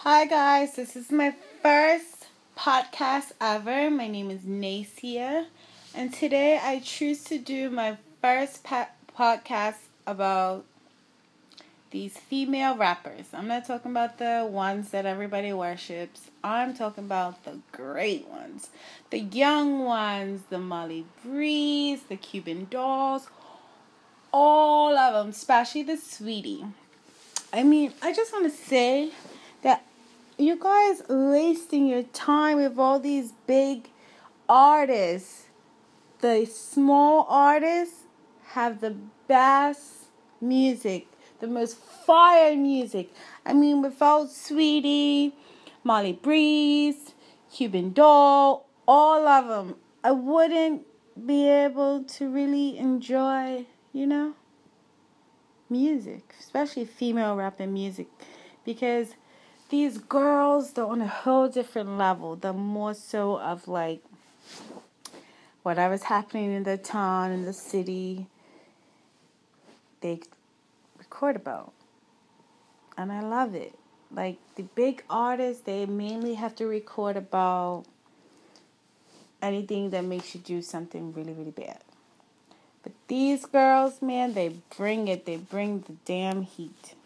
Hi, guys. This is my first podcast ever. My name is Nacia, and today I choose to do my first pa- podcast about these female rappers. I'm not talking about the ones that everybody worships. I'm talking about the great ones, the young ones, the Molly Brazy, the Cuban Dolls, all of them, especially the Saweetie. I mean, I just want to say that you guys wasting your time with all these big artists. The small artists have the best music, the most fire music. I mean, without Saweetie, Molly Brazy, Cuban Doll, all of them, I wouldn't be able to really enjoy, you know, music, especially female rapping music, because these girls they're on a whole different level. They're more so of like whatever's happening in the town, in the city, they record about. And I love it. Like the big artists, they mainly have to record about anything that makes you do something really, really bad. But these girls, man, they bring it. They bring the damn heat.